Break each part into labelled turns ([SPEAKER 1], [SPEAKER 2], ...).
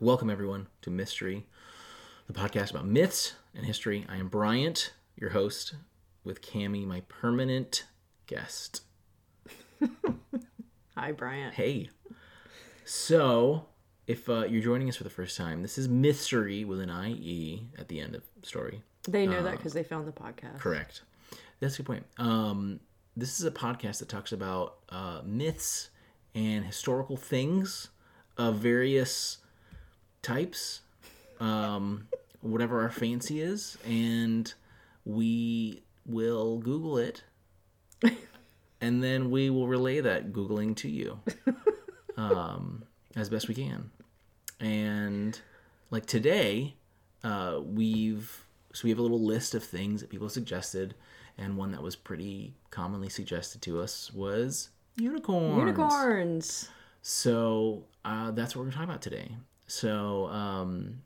[SPEAKER 1] Welcome, everyone, to Mystery, the podcast about myths and history. I am Bryant, your host, with Cami, my permanent guest.
[SPEAKER 2] Hi, Bryant.
[SPEAKER 1] Hey. So, if uh, you're joining us for the first time, this is Mystery with an IE at the end of story.
[SPEAKER 2] They know that because they found the podcast.
[SPEAKER 1] Correct. That's a good point. Um, this is a podcast that talks about uh, myths and historical things of various types, um, whatever our fancy is, and we will Google it, and then we will relay that Googling to you um, as best we can. And like today, uh, we've so we have a little list of things that people suggested, and one that was pretty commonly suggested to us was unicorns.
[SPEAKER 2] Unicorns.
[SPEAKER 1] So uh, that's what we're going to talk about today. So, um,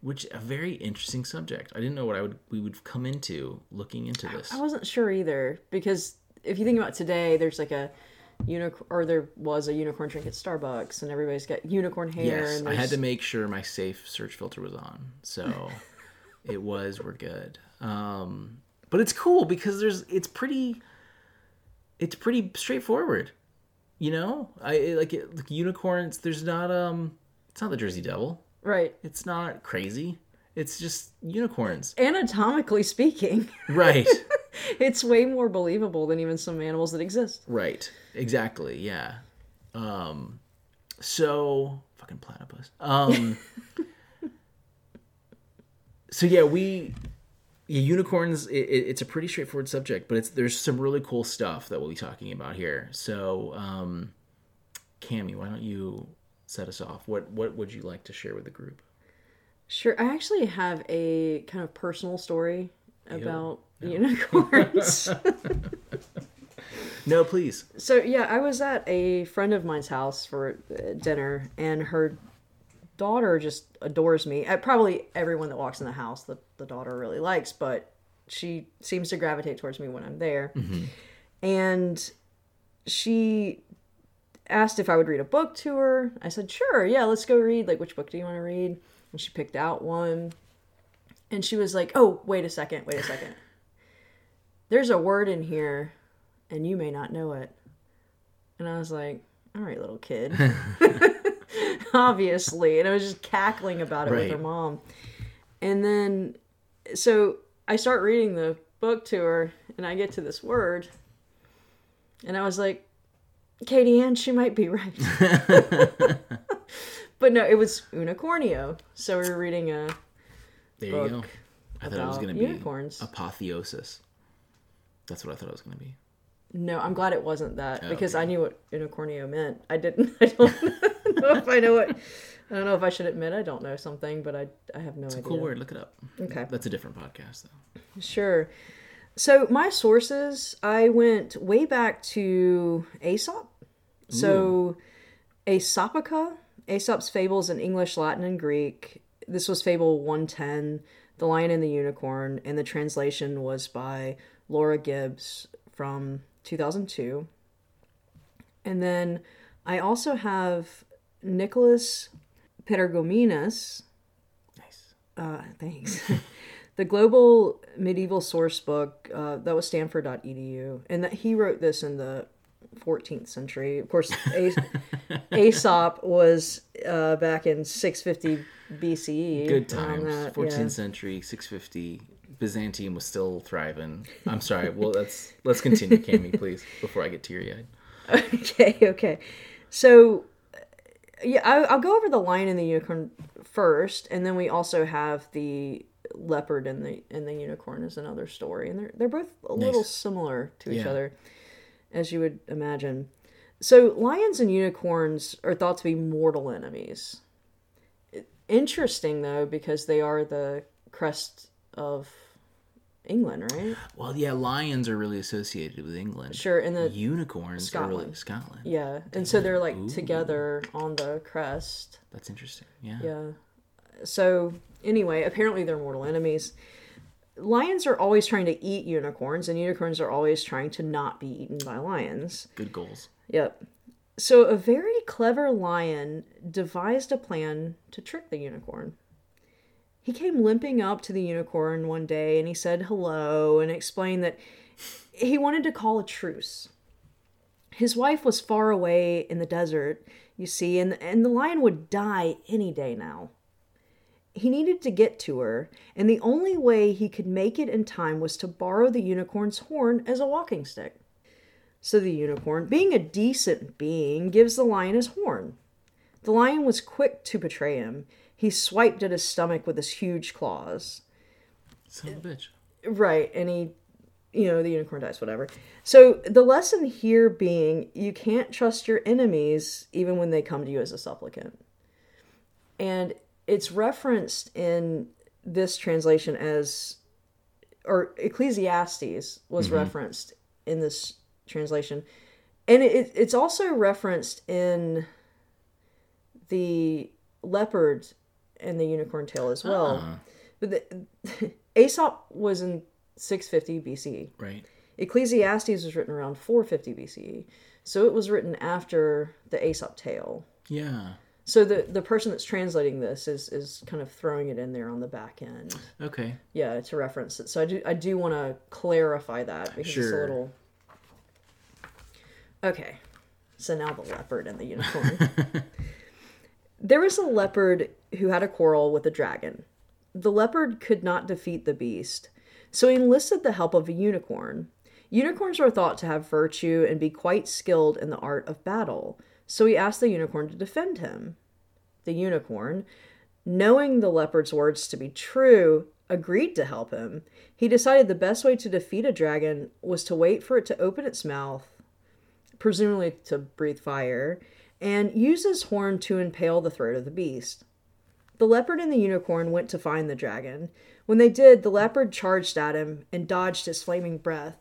[SPEAKER 1] which a very interesting subject. I didn't know what I would we would come into looking into this.
[SPEAKER 2] I wasn't sure either because if you think about today, there's like a unicorn, or there was a unicorn drink at Starbucks, and everybody's got unicorn hair.
[SPEAKER 1] Yes,
[SPEAKER 2] and
[SPEAKER 1] I had to make sure my safe search filter was on. So it was. We're good. Um, but it's cool because there's. It's pretty. It's pretty straightforward. You know, I like it. Like unicorns. There's not um. It's not the Jersey Devil.
[SPEAKER 2] right.
[SPEAKER 1] It's not crazy. It's just unicorns.
[SPEAKER 2] Anatomically speaking,
[SPEAKER 1] Right.
[SPEAKER 2] it's way more believable than even some animals that exist.
[SPEAKER 1] right. Exactly. Yeah. Um. So fucking platypus. Um. so yeah, we unicorns. It, it, it's a pretty straightforward subject, but it's there's some really cool stuff that we'll be talking about here. So, um, Cami, why don't you set us off? What what would you like to share with the group?
[SPEAKER 2] Sure, I actually have a kind of personal story about unicorns.
[SPEAKER 1] No, please.
[SPEAKER 2] So yeah, I was at a friend of mine's house for dinner, and her daughter just adores me. Uh, probably everyone that walks in the house, the the daughter really likes, but she seems to gravitate towards me when I'm there. And she asked if I would read a book to her. I said, "Sure, yeah, let's go read. Like, which book do you want to read?" And she picked out one, and she was like, "Oh, wait a second, wait a second. There's a word in here." and you may not know it. And I was like, all right, little kid. Obviously. And I was just cackling about it with her mom. And then, so I start reading the book to her, and I get to this word. And I was like, Katie Ann, she might be right. but no, it was unicornio. So we were reading a
[SPEAKER 1] There
[SPEAKER 2] book
[SPEAKER 1] you go. I thought it was going to be
[SPEAKER 2] unicorns.
[SPEAKER 1] apotheosis. That's what I thought it was going to be.
[SPEAKER 2] No, I'm glad it wasn't that oh, because
[SPEAKER 1] okay.
[SPEAKER 2] I knew what unicornio meant. I didn't. I don't know if I know what. I don't know if I should admit I don't know something, but I I have no idea.
[SPEAKER 1] Cool word. Look it up.
[SPEAKER 2] Okay,
[SPEAKER 1] That's a different podcast, though.
[SPEAKER 2] sure. So my sources, I went way back to Aesop. So Aesopica, Aesop's Fables in English, Latin, and Greek. This was Fable 110, The Lion and the Unicorn, and the translation was by Laura Gibbs from 2002. And then I also have Nicholas Pergamenus.
[SPEAKER 1] Nice.
[SPEAKER 2] Uh, thanks. the Global Medieval Source Book, uh, that was stanford.edu. And that he wrote this in the 14th century. Of course, Aesop was uh, back in 650 BCE.
[SPEAKER 1] Good times.
[SPEAKER 2] that,
[SPEAKER 1] 14th
[SPEAKER 2] yeah.
[SPEAKER 1] century, 650. Byzantium was still thriving. I'm sorry. Well, let's let's continue, Cami, please, before I get teary eyed.
[SPEAKER 2] okay, okay. So, yeah, I, I'll go over the lion and the unicorn first, and then we also have the leopard and the and the unicorn as another story, and they're they're both a little similar to each
[SPEAKER 1] Yeah.
[SPEAKER 2] other, as you would imagine. So, lions and unicorns are thought to be mortal enemies. Interesting though, because they are the crest of England, right?
[SPEAKER 1] Well, yeah, lions are really associated with England.
[SPEAKER 2] Sure, and the
[SPEAKER 1] Unicorns are really
[SPEAKER 2] Scotland.
[SPEAKER 1] Scotland.
[SPEAKER 2] yeah, and so they're like together on the crest.
[SPEAKER 1] That's interesting. Yeah.
[SPEAKER 2] Yeah. So anyway, apparently they're mortal enemies. Lions are always trying to eat unicorns, and unicorns are always trying to not be eaten by lions.
[SPEAKER 1] Good goals.
[SPEAKER 2] Yep. So, a very clever lion devised a plan to trick the unicorn. He came limping up to the unicorn one day and he said hello and explained that he wanted to call a truce. His wife was far away in the desert, you see, and, and the lion would die any day now. He needed to get to her, and the only way he could make it in time was to borrow the unicorn's horn as a walking stick. So the unicorn, being a decent being, gives the lion his horn. The lion was quick to betray him. He swiped at his stomach with his huge claws.
[SPEAKER 1] Son of a bitch.
[SPEAKER 2] Right, and he, you know, the unicorn dies, whatever. So the lesson here being you can't trust your enemies even when they come to you as a supplicant. And it's referenced in this translation as, or Ecclesiastes was mm-hmm. referenced in this translation. And it, it's also referenced in the leopard and the unicorn tale as well.
[SPEAKER 1] Ah.
[SPEAKER 2] But the, Aesop was in 650 BCE.
[SPEAKER 1] Right.
[SPEAKER 2] Ecclesiastes was written around 450 BCE. So it was written after the Aesop tale.
[SPEAKER 1] Yeah.
[SPEAKER 2] So the the person that's translating this is is kind of throwing it in there on the back end.
[SPEAKER 1] Okay.
[SPEAKER 2] Yeah, to reference it. So I do I do want to clarify that because it's a little Okay. So now the leopard and the unicorn. there was a leopard who had a quarrel with a dragon. The leopard could not defeat the beast, so he enlisted the help of a unicorn. Unicorns are thought to have virtue and be quite skilled in the art of battle, so he asked the unicorn to defend him. The unicorn, knowing the leopard's words to be true, agreed to help him. He decided the best way to defeat a dragon was to wait for it to open its mouth, presumably to breathe fire, and use his horn to impale the throat of the beast. The leopard and the unicorn went to find the dragon. When they did, the leopard charged at him and dodged his flaming breath.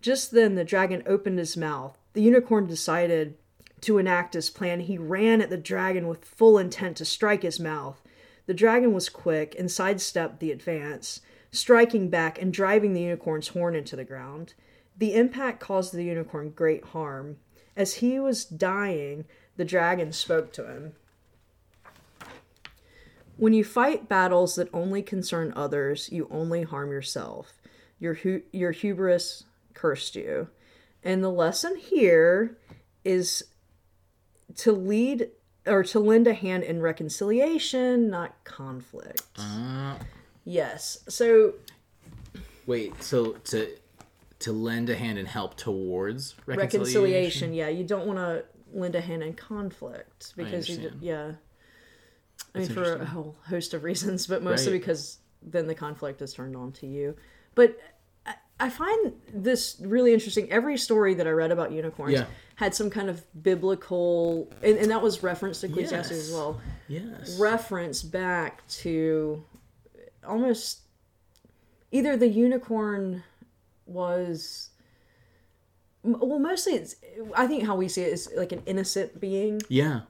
[SPEAKER 2] Just then, the dragon opened his mouth. The unicorn decided to enact his plan. He ran at the dragon with full intent to strike his mouth. The dragon was quick and sidestepped the advance, striking back and driving the unicorn's horn into the ground. The impact caused the unicorn great harm. As he was dying, the dragon spoke to him. When you fight battles that only concern others, you only harm yourself. Your hu- your hubris cursed you. And the lesson here is to lead or to lend a hand in reconciliation, not conflict.
[SPEAKER 1] Uh,
[SPEAKER 2] Yes. So
[SPEAKER 1] wait. So to to lend a hand and help towards reconciliation.
[SPEAKER 2] reconciliation, yeah, you don't want to lend a hand in conflict because you, yeah. I mean, for a whole host of reasons, but mostly
[SPEAKER 1] Right.
[SPEAKER 2] because then the conflict is turned on to you. But I, I find this really interesting. Every story that I read about unicorns
[SPEAKER 1] Yeah.
[SPEAKER 2] had some kind of biblical, and, and that was referenced to Ecclesiastes
[SPEAKER 1] Yes.
[SPEAKER 2] as well.
[SPEAKER 1] Yes.
[SPEAKER 2] reference back to almost either the unicorn was well mostly it's i think how we see it is like an innocent being
[SPEAKER 1] yeah.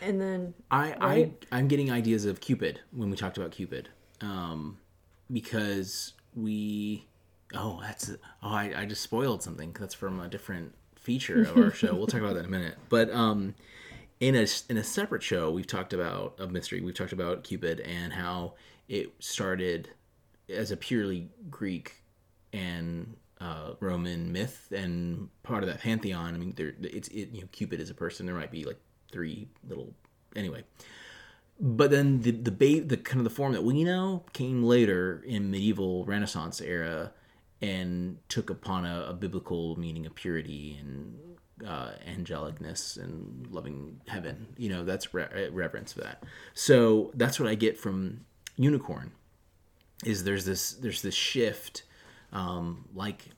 [SPEAKER 2] And then
[SPEAKER 1] I,
[SPEAKER 2] Right?
[SPEAKER 1] I I'm getting ideas of Cupid when we talked about Cupid, um, because we oh that's oh I, I just spoiled something that's from a different feature of our show. We'll talk about that in a minute. But um, in a in a separate show, we've talked about a mystery. We've talked about Cupid and how it started as a purely Greek and uh, Roman myth and part of that pantheon. I mean, there it's it, you know Cupid is a person. There might be like three little anyway. But then the the ba- the kind of the form that we know came later in medieval Renaissance era and took upon a, a biblical meaning of purity and uh, angelicness and loving heaven. You know, that's re- reverence for that. So that's what I get from unicorn is there's this there's this shift um, like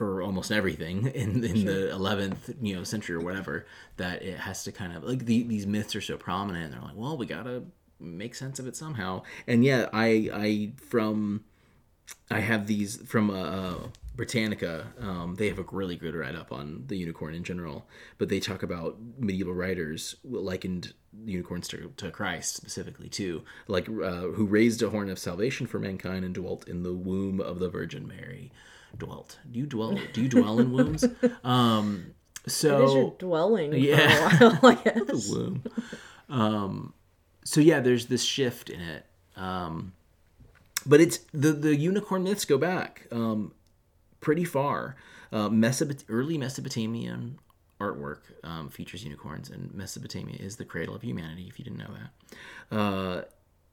[SPEAKER 1] for almost everything in, in the 11th you know century or whatever that it has to kind of like the, these myths are so prominent and they're like well we gotta make sense of it somehow. And yeah i i from i have these from uh, britannica um, they have a really good write-up on the unicorn in general but they talk about medieval writers likened unicorns to, to christ specifically too like uh, who raised a horn of salvation for mankind and dwelt in the womb of the virgin mary dwelt do you dwell do you dwell in wombs um So
[SPEAKER 2] It is your dwelling
[SPEAKER 1] yeah.
[SPEAKER 2] for a while, I guess.
[SPEAKER 1] womb. Um, so yeah, there's this shift in it. Um, but it's the the unicorn myths go back um, pretty far. Uh, Mesopot- early Mesopotamian artwork um, features unicorns, and Mesopotamia is the cradle of humanity. If you didn't know that, uh,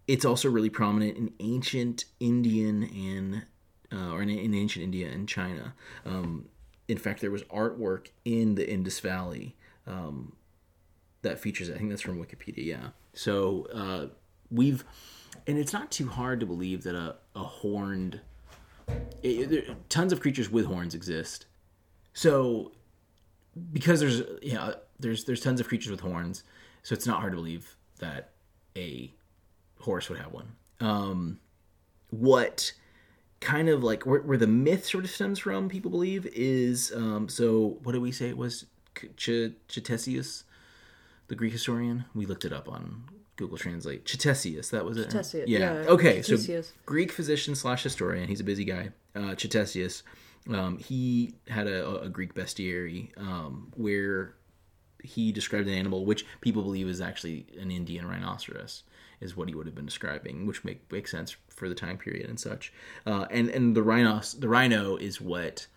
[SPEAKER 1] it's also really prominent in ancient Indian and uh, or in, in ancient India and China. Um, in fact, there was artwork in the Indus Valley um, that features it. I think that's from Wikipedia. Yeah. So uh, we've, and it's not too hard to believe that a, a horned, it, there, tons of creatures with horns exist. So because there's yeah there's there's tons of creatures with horns, so it's not hard to believe that a horse would have one. Um, what kind of like where, where the myth sort of stems from, people believe, is um, so what did we say it was Ch- Ctesias, the Greek historian? We looked it up on Google Translate. Ctesias, that was it.
[SPEAKER 2] Ctesias,
[SPEAKER 1] Yeah.
[SPEAKER 2] yeah,
[SPEAKER 1] Okay, so Greek physician slash historian. He's a busy guy. Uh, Ctesias. Um, he had a, a Greek bestiary um, where he described an animal which people believe is actually an Indian rhinoceros, is what he would have been describing, which make makes sense for the time period and such. Uh, and and the rhinos, the rhino is what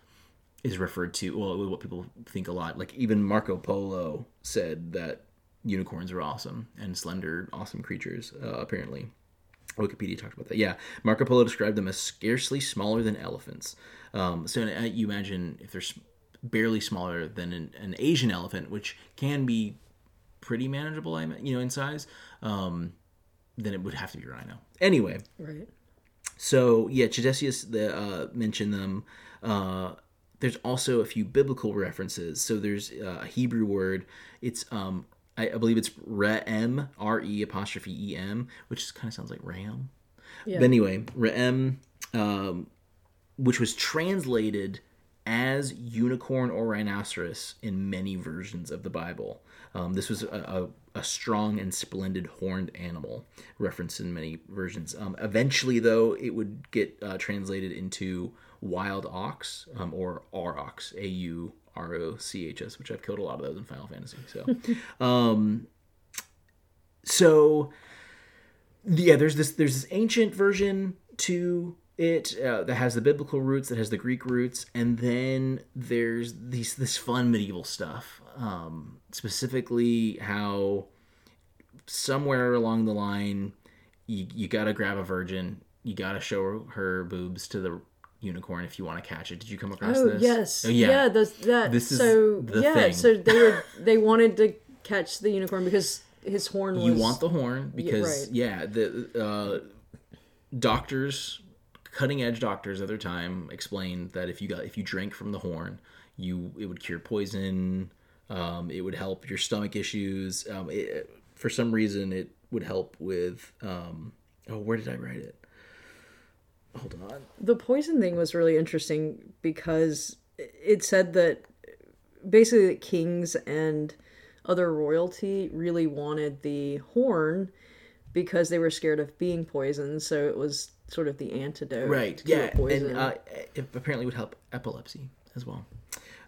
[SPEAKER 1] is referred to. Well, what people think a lot. Like even Marco Polo said that unicorns are awesome and slender, awesome creatures. Uh, apparently, Wikipedia talked about that. Yeah, Marco Polo described them as scarcely smaller than elephants. Um, so uh, you imagine if they're barely smaller than an, an Asian elephant, which can be pretty manageable, I you know, in size. Um, then it would have to be rhino. Anyway,
[SPEAKER 2] Right.
[SPEAKER 1] so yeah, Ctesias the, uh, mentioned them. Uh, there's also a few biblical references. So there's uh, a Hebrew word. It's um, I, I believe it's re'em, r e apostrophe e m, which kind of sounds like ram.
[SPEAKER 2] Yeah.
[SPEAKER 1] But anyway, re'em, um, which was translated as unicorn or rhinoceros in many versions of the Bible. Um, this was a, a, strong and splendid horned animal, referenced in many versions. Um, eventually, though, it would get uh, translated into wild ox um, or aurochs, A U R O C H S, which I've killed a lot of those in Final Fantasy. So, um, so yeah, there's this there's this ancient version to it uh, that has the biblical roots, that has the Greek roots, and then there's these this fun medieval stuff. Um, specifically, how somewhere along the line, you you gotta grab a virgin, you gotta show her boobs to the unicorn if you want to catch it. Did you come across
[SPEAKER 2] Oh
[SPEAKER 1] this?
[SPEAKER 2] yes.
[SPEAKER 1] Oh, yeah.
[SPEAKER 2] Yeah. Those, that.
[SPEAKER 1] This is
[SPEAKER 2] so
[SPEAKER 1] the
[SPEAKER 2] yeah.
[SPEAKER 1] thing.
[SPEAKER 2] So they were they wanted to catch the unicorn because his horn was.
[SPEAKER 1] you want the horn because
[SPEAKER 2] right.
[SPEAKER 1] yeah, the uh, doctors cutting edge doctors at their time explained that if you got if you drank from the horn you it would cure poison um, it would help your stomach issues um, it, for some reason it would help with um, oh where did i write it? Hold on.
[SPEAKER 2] The poison thing was really interesting because it said that basically that kings and other royalty really wanted the horn because they were scared of being poisoned so it was sort of the antidote
[SPEAKER 1] right
[SPEAKER 2] to
[SPEAKER 1] yeah
[SPEAKER 2] poison.
[SPEAKER 1] and uh, it apparently would help epilepsy as well.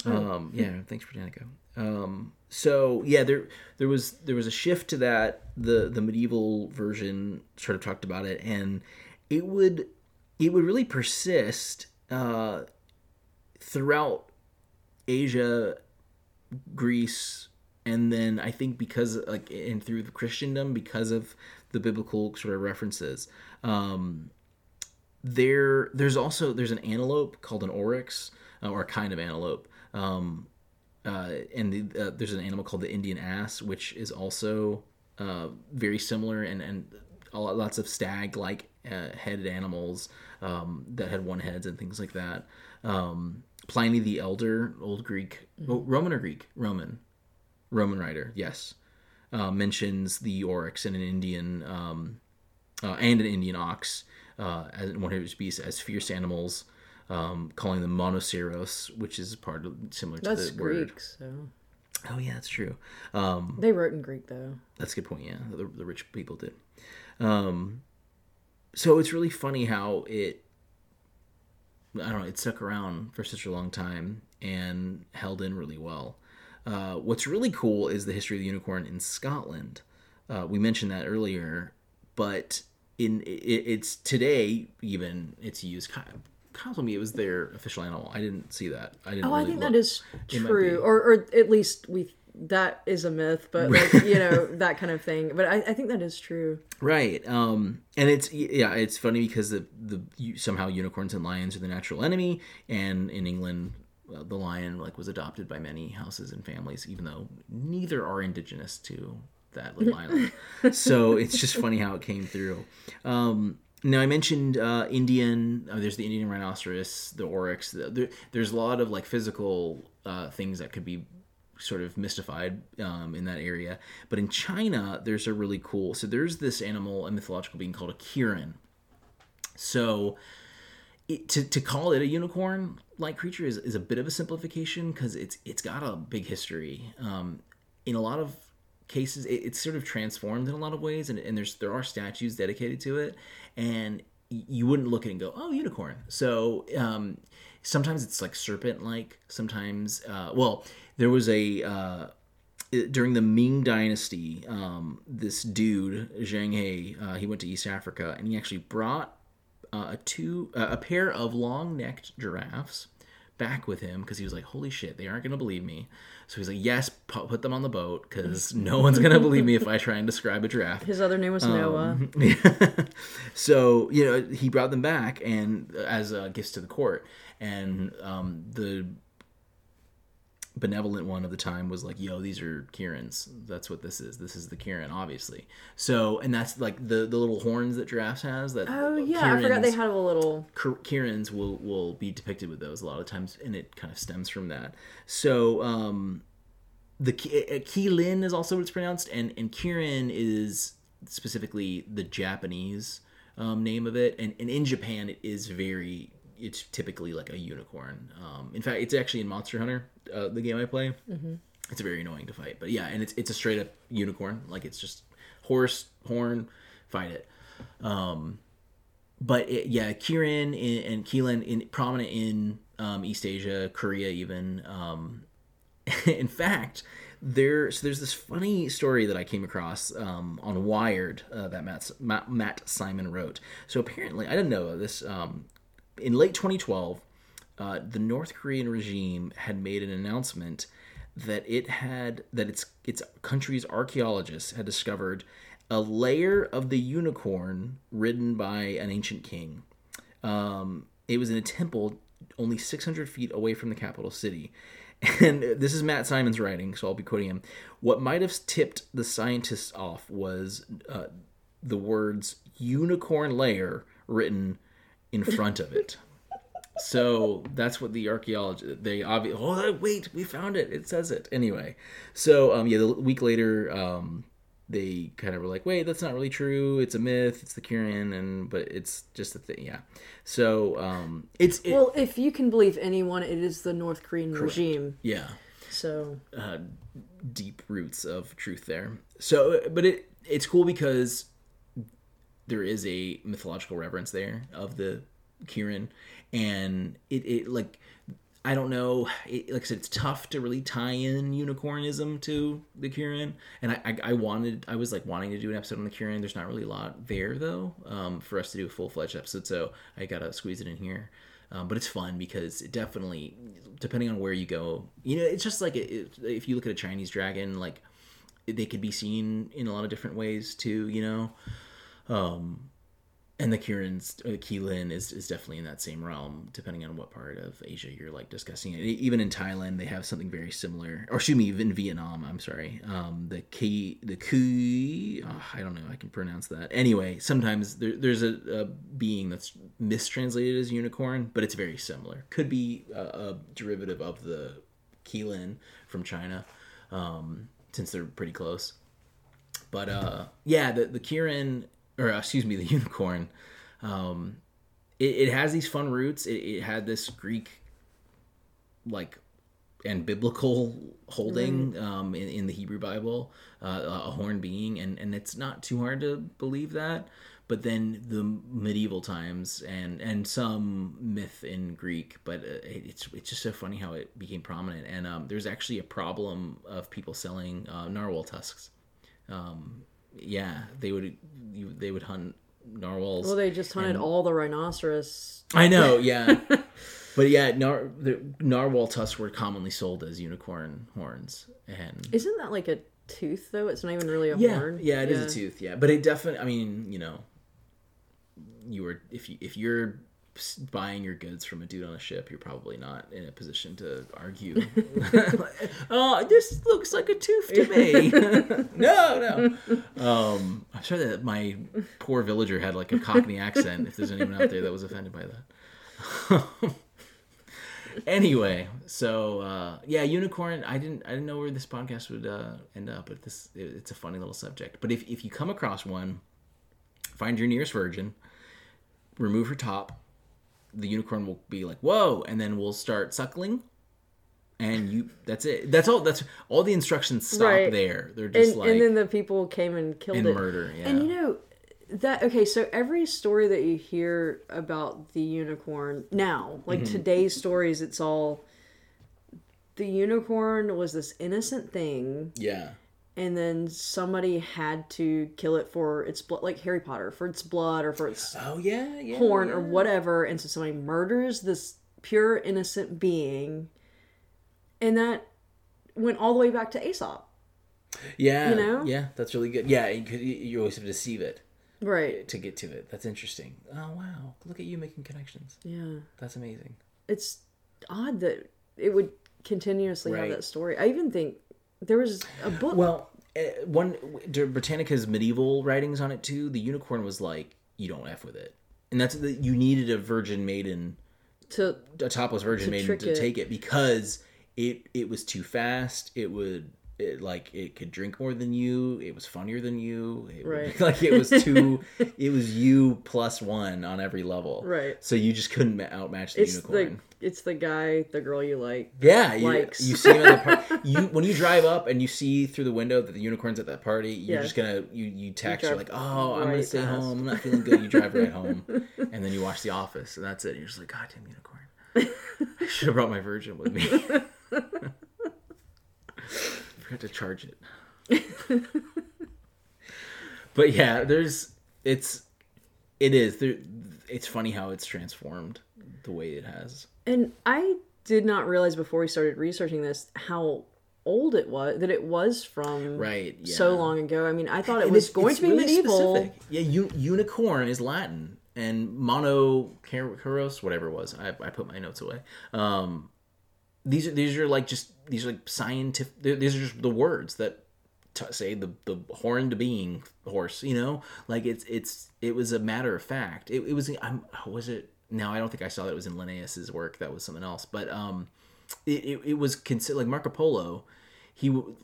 [SPEAKER 1] Um yeah thanks Britannica um so yeah there there was there was a shift to that. The the medieval version sort of talked about it and it would it would really persist uh throughout asia greece and then i think because like and through the christendom because of the biblical sort of references. Um there there's also there's an antelope called an oryx uh, or a kind of antelope. Um, uh, and the, uh, there's an animal called the indian ass which is also uh, very similar and and lot, lots of stag like uh, headed animals um, that had one heads and things like that. Um, pliny the elder old greek oh, roman or greek? Roman. Roman writer yes uh, mentions the oryx and an indian um, uh, and an Indian ox uh, as one of his beasts as fierce animals, um, calling them monoceros, which is part of similar to
[SPEAKER 2] that's
[SPEAKER 1] the word.
[SPEAKER 2] greek so
[SPEAKER 1] Oh yeah, that's true. Um,
[SPEAKER 2] they wrote in greek though
[SPEAKER 1] that's a good point. Yeah, the, the rich people did. Um, so it's really funny how it. I don't know. It stuck around for such a long time and held in really well. Uh, what's really cool is the history of the unicorn in Scotland. Uh, we mentioned that earlier, but in it, it's today even it's used. Kyle told me it was their official animal. I didn't see that. I didn't.
[SPEAKER 2] Oh, I think
[SPEAKER 1] look.
[SPEAKER 2] that is true, or or at least we that is a myth, but like you know that kind of thing. But I, I think that is true.
[SPEAKER 1] Right. Um, and it's yeah, it's funny because the the somehow unicorns and lions are the natural enemy, and in England, uh, the lion like was adopted by many houses and families, even though neither are indigenous to that little island. So it's just funny how it came through. Um, now I mentioned uh, Indian. Uh, there's the Indian rhinoceros, the oryx. The, there, there's a lot of like physical uh, things that could be sort of mystified um, in that area. But in China, there's a really cool. So there's this animal, a mythological being called a kirin. So it, to, to call it a unicorn like creature is, is a bit of a simplification because it's it's got a big history. Um, in a lot of cases, it, it's sort of transformed in a lot of ways, and, and there's there are statues dedicated to it, and you wouldn't look at it and go, oh, unicorn. So um, sometimes it's like serpent like. Sometimes, uh, well, there was a. Uh, during the Ming Dynasty, um, this dude Zheng He, uh, he went to East Africa and he actually brought uh, a two uh, a pair of long necked giraffes back with him because he was like, "Holy shit, they aren't gonna believe me." So he's like, "Yes, pu- put them on the boat because no one's gonna believe me if I try and describe a giraffe."
[SPEAKER 2] His other name was Noah.
[SPEAKER 1] so you know he brought them back and as uh, gifts to the court, and um, the benevolent one of the time was like, "Yo, these are Kirin's. That's what this is. This is the Kirin, obviously." So, and that's like the the little horns that giraffes has. That
[SPEAKER 2] Oh yeah, I forgot they had a little.
[SPEAKER 1] Ki- Kirin's will will be depicted with those a lot of times, and it kind of stems from that. So um, the Ki- uh, Keelin is also what it's pronounced, and and Kirin is specifically the Japanese um, name of it, and, and in Japan it is very. It's typically like a unicorn. Um, in fact, it's actually in Monster Hunter, uh, the game I play. It's very annoying to fight, but yeah, and it's it's a straight up unicorn. Like it's just horse horn, fight it. Um, but it, yeah, Kirin in, and Keelan in prominent in um, East Asia, Korea, even. Um, in fact, there so there's this funny story that I came across um, on Wired uh, that Matt, Matt Matt Simon wrote. So apparently, I didn't know this. Um, in late 2012, uh, the North Korean regime had made an announcement that it had that its its country's archaeologists had discovered a layer of the unicorn ridden by an ancient king. Um, it was in a temple only 600 feet away from the capital city. And this is Matt Simon's writing, so I'll be quoting him. What might have tipped the scientists off was uh, the words unicorn layer written in front of it. So that's what the archaeologists they obviously oh wait we found it it says it anyway. So um yeah the week later um they kind of were like wait that's not really true it's a myth it's the Kirin and but it's just a thing yeah. So um it's it,
[SPEAKER 2] Well, if you can believe anyone, it is the North Korean regime.
[SPEAKER 1] yeah
[SPEAKER 2] So
[SPEAKER 1] uh, deep roots of truth there. So, but it it's cool because there is a mythological reverence there of the Kirin, and it, it like I don't know. It, like I said, it's tough to really tie in unicornism to the Kirin, and I, I I wanted I was like wanting to do an episode on the Kirin. There's not really a lot there though um, for us to do a full fledged episode, so I gotta squeeze it in here. Um, but it's fun because it definitely, depending on where you go, you know, it's just like it- if you look at a Chinese dragon, like they could be seen in a lot of different ways too, you know. Um, and the Kirin's uh, Keelin is, is definitely in that same realm, depending on what part of Asia you're like discussing it. Even in Thailand, they have something very similar, or excuse me, even in Vietnam. I'm sorry, um, the Ki, the Kui. Oh, I don't know. I can pronounce that. Anyway, sometimes there, there's a, a being that's mistranslated as unicorn, but it's very similar. Could be a, a derivative of the Keelin from China, um, since they're pretty close but uh yeah the the Kirin or uh, excuse me the unicorn um it, it has these fun roots it, it had this Greek like and biblical holding um in, in the Hebrew Bible uh, a horn being and and it's not too hard to believe that but but then the medieval times and and some myth in Greek. But uh, it- it's it's just so funny how it became prominent. And um, there's actually a problem of people selling uh, narwhal tusks. Um, yeah, they would you, they would hunt narwhals.
[SPEAKER 2] Well, they just hunted all the rhinoceros.
[SPEAKER 1] I know, yeah. but yeah, nar- the narwhal tusks were commonly sold as unicorn horns, and
[SPEAKER 2] Isn't that like a tooth though? It's not even really a
[SPEAKER 1] yeah,
[SPEAKER 2] horn.
[SPEAKER 1] yeah, it is a tooth. Yeah, but it definitely. I mean, you know, you were if you if you're buying your goods from a dude on a ship, you're probably not in a position to argue. oh, this looks like a tooth to me. no, no. Um, I'm sure that my poor villager had like a Cockney accent. If there's anyone out there that was offended by that. anyway, so uh, yeah, unicorn. I didn't I didn't know where this podcast would uh, end up, but this it, it's a funny little subject. But if if you come across one, find your nearest virgin, remove her top. The unicorn will be like whoa, and then we'll start suckling. And you, that's it. That's all. That's all. The instructions stop
[SPEAKER 2] Right.
[SPEAKER 1] there. They're just
[SPEAKER 2] And,
[SPEAKER 1] like
[SPEAKER 2] and then the people came and killed
[SPEAKER 1] in
[SPEAKER 2] it.
[SPEAKER 1] murder. Yeah.
[SPEAKER 2] And you know that okay, so every story that you hear about the unicorn now, like
[SPEAKER 1] Mm-hmm.
[SPEAKER 2] today's stories, it's all the unicorn was this innocent thing,
[SPEAKER 1] yeah.
[SPEAKER 2] And then somebody had to kill it for its blood, like Harry Potter, for its blood or for its
[SPEAKER 1] Oh yeah. Yeah.
[SPEAKER 2] horn or whatever, and so somebody murders this pure innocent being, and that went all the way back to Aesop,
[SPEAKER 1] Yeah.
[SPEAKER 2] you know?
[SPEAKER 1] Yeah. That's really good. Yeah. You, could, you always have to deceive it.
[SPEAKER 2] right?
[SPEAKER 1] to get to it. That's interesting. Oh wow, look at you making connections.
[SPEAKER 2] Yeah.
[SPEAKER 1] That's amazing.
[SPEAKER 2] it's odd that it would continuously
[SPEAKER 1] Right.
[SPEAKER 2] have that story. I even think there was a book.
[SPEAKER 1] Well, uh, one Britannica's medieval writings on it too. The unicorn was like, you don't f with it, and that's the, you needed a virgin maiden,
[SPEAKER 2] to
[SPEAKER 1] a topless virgin
[SPEAKER 2] To
[SPEAKER 1] maiden to
[SPEAKER 2] it.
[SPEAKER 1] take it because it it was too fast. It would. It, like it could drink more than you. It was funnier than you. It
[SPEAKER 2] Right.
[SPEAKER 1] like it was too. it was you plus one on every level.
[SPEAKER 2] Right.
[SPEAKER 1] So you just couldn't outmatch the
[SPEAKER 2] it's
[SPEAKER 1] unicorn.
[SPEAKER 2] the it's the guy, the girl you like.
[SPEAKER 1] Yeah, you,
[SPEAKER 2] likes.
[SPEAKER 1] you see him at the party. You when you drive up and you see through the window that the unicorn's at that party, you're
[SPEAKER 2] Yeah.
[SPEAKER 1] just gonna you you text. You are like, oh, I'm gonna stay
[SPEAKER 2] past.
[SPEAKER 1] home. I'm not feeling good. You drive right home, and then you watch The Office, and that's it. You're just like, God damn unicorn! I should have brought my virgin with me. Forgot to charge it. but yeah, there's it's it is there. It's funny how it's transformed the way it has.
[SPEAKER 2] And I did not realize before we started researching this how old it was that it was from
[SPEAKER 1] Right. Yeah.
[SPEAKER 2] so long ago. I mean, I thought it
[SPEAKER 1] And
[SPEAKER 2] was
[SPEAKER 1] it's-
[SPEAKER 2] going
[SPEAKER 1] it's
[SPEAKER 2] to be
[SPEAKER 1] really
[SPEAKER 2] medieval.
[SPEAKER 1] specific. Yeah, u- unicorn is Latin, and mono caros, whatever it was. I, I put my notes away. Um, these are these are like just these are like scientific. These are just the words that t- say the the horned being horse. You know, like it's it's it was a matter of fact. It, it was I'm was it. No, I don't think I saw that it was in Linnaeus's work. That was something else. But um, it, it, it was considered like Marco Polo. He w-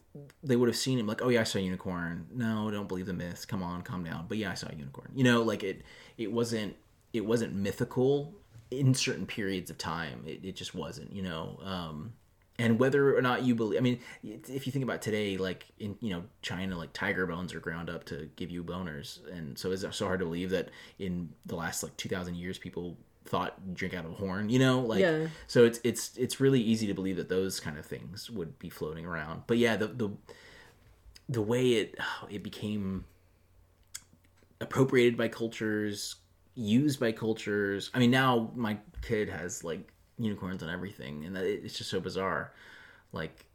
[SPEAKER 1] they would have seen him like, oh yeah, I saw a unicorn. No, don't believe the myths. Come on, calm down. But yeah, I saw a unicorn. You know, like it it wasn't it wasn't mythical in certain periods of time. It, it just wasn't. You know. Um, and whether or not you believe, I mean, if you think about today, like in you know China, like tiger bones are ground up to give you boners, and so is it so hard to believe that in the last like two thousand years, people thought drink out of a horn, you know, like
[SPEAKER 2] Yeah.
[SPEAKER 1] so it's it's it's really easy to believe that those kind of things would be floating around. But yeah, the the the way it it became appropriated by cultures, used by cultures. I mean, now my kid has like unicorns on everything, and that, it's just so bizarre. Like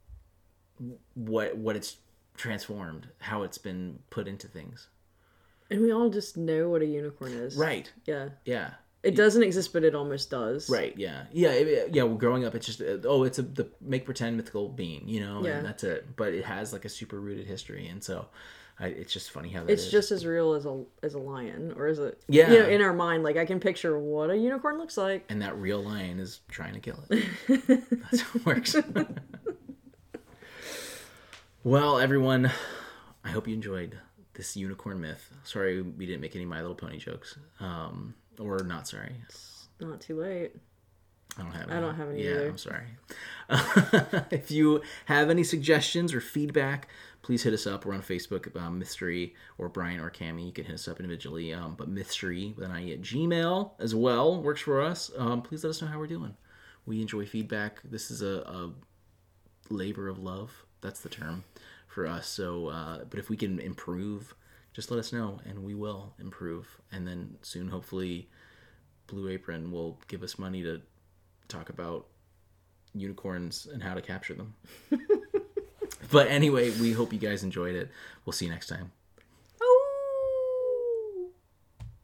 [SPEAKER 1] what what it's transformed, how it's been put into things.
[SPEAKER 2] And we all just know what a unicorn is.
[SPEAKER 1] Right.
[SPEAKER 2] Yeah.
[SPEAKER 1] Yeah.
[SPEAKER 2] It doesn't exist, but it almost does.
[SPEAKER 1] Right. Yeah. Yeah. it- yeah. Well, growing up, it's just uh, oh, it's a the make pretend mythical being, you know,
[SPEAKER 2] Yeah.
[SPEAKER 1] and that's it. But it has like a super rooted history, and so I, it's just funny how that
[SPEAKER 2] It's
[SPEAKER 1] is.
[SPEAKER 2] just as real as a as a lion, or is it?
[SPEAKER 1] Yeah.
[SPEAKER 2] You know, in our mind, like I can picture what a unicorn looks like.
[SPEAKER 1] and that real lion is trying to kill it. That's how it works. well, everyone, I hope you enjoyed this unicorn myth. Sorry we didn't make any My Little Pony jokes, um, or not sorry.
[SPEAKER 2] It's not too late.
[SPEAKER 1] I don't have.
[SPEAKER 2] I don't have any
[SPEAKER 1] Yeah,
[SPEAKER 2] either.
[SPEAKER 1] I'm sorry. if you have any suggestions or feedback, please hit us up. We're on Facebook, um, Mystery or Brian or Cami. You can hit us up individually. Um, but Mystery with an IE at Gmail as well works for us. Um, please let us know how we're doing. We enjoy feedback. This is a, a labor of love. That's the term for us. So, uh, but if we can improve, just let us know, and we will improve. And then soon, hopefully, Blue Apron will give us money to talk about unicorns and how to capture them. but anyway, we hope you guys enjoyed it. We'll see you next time.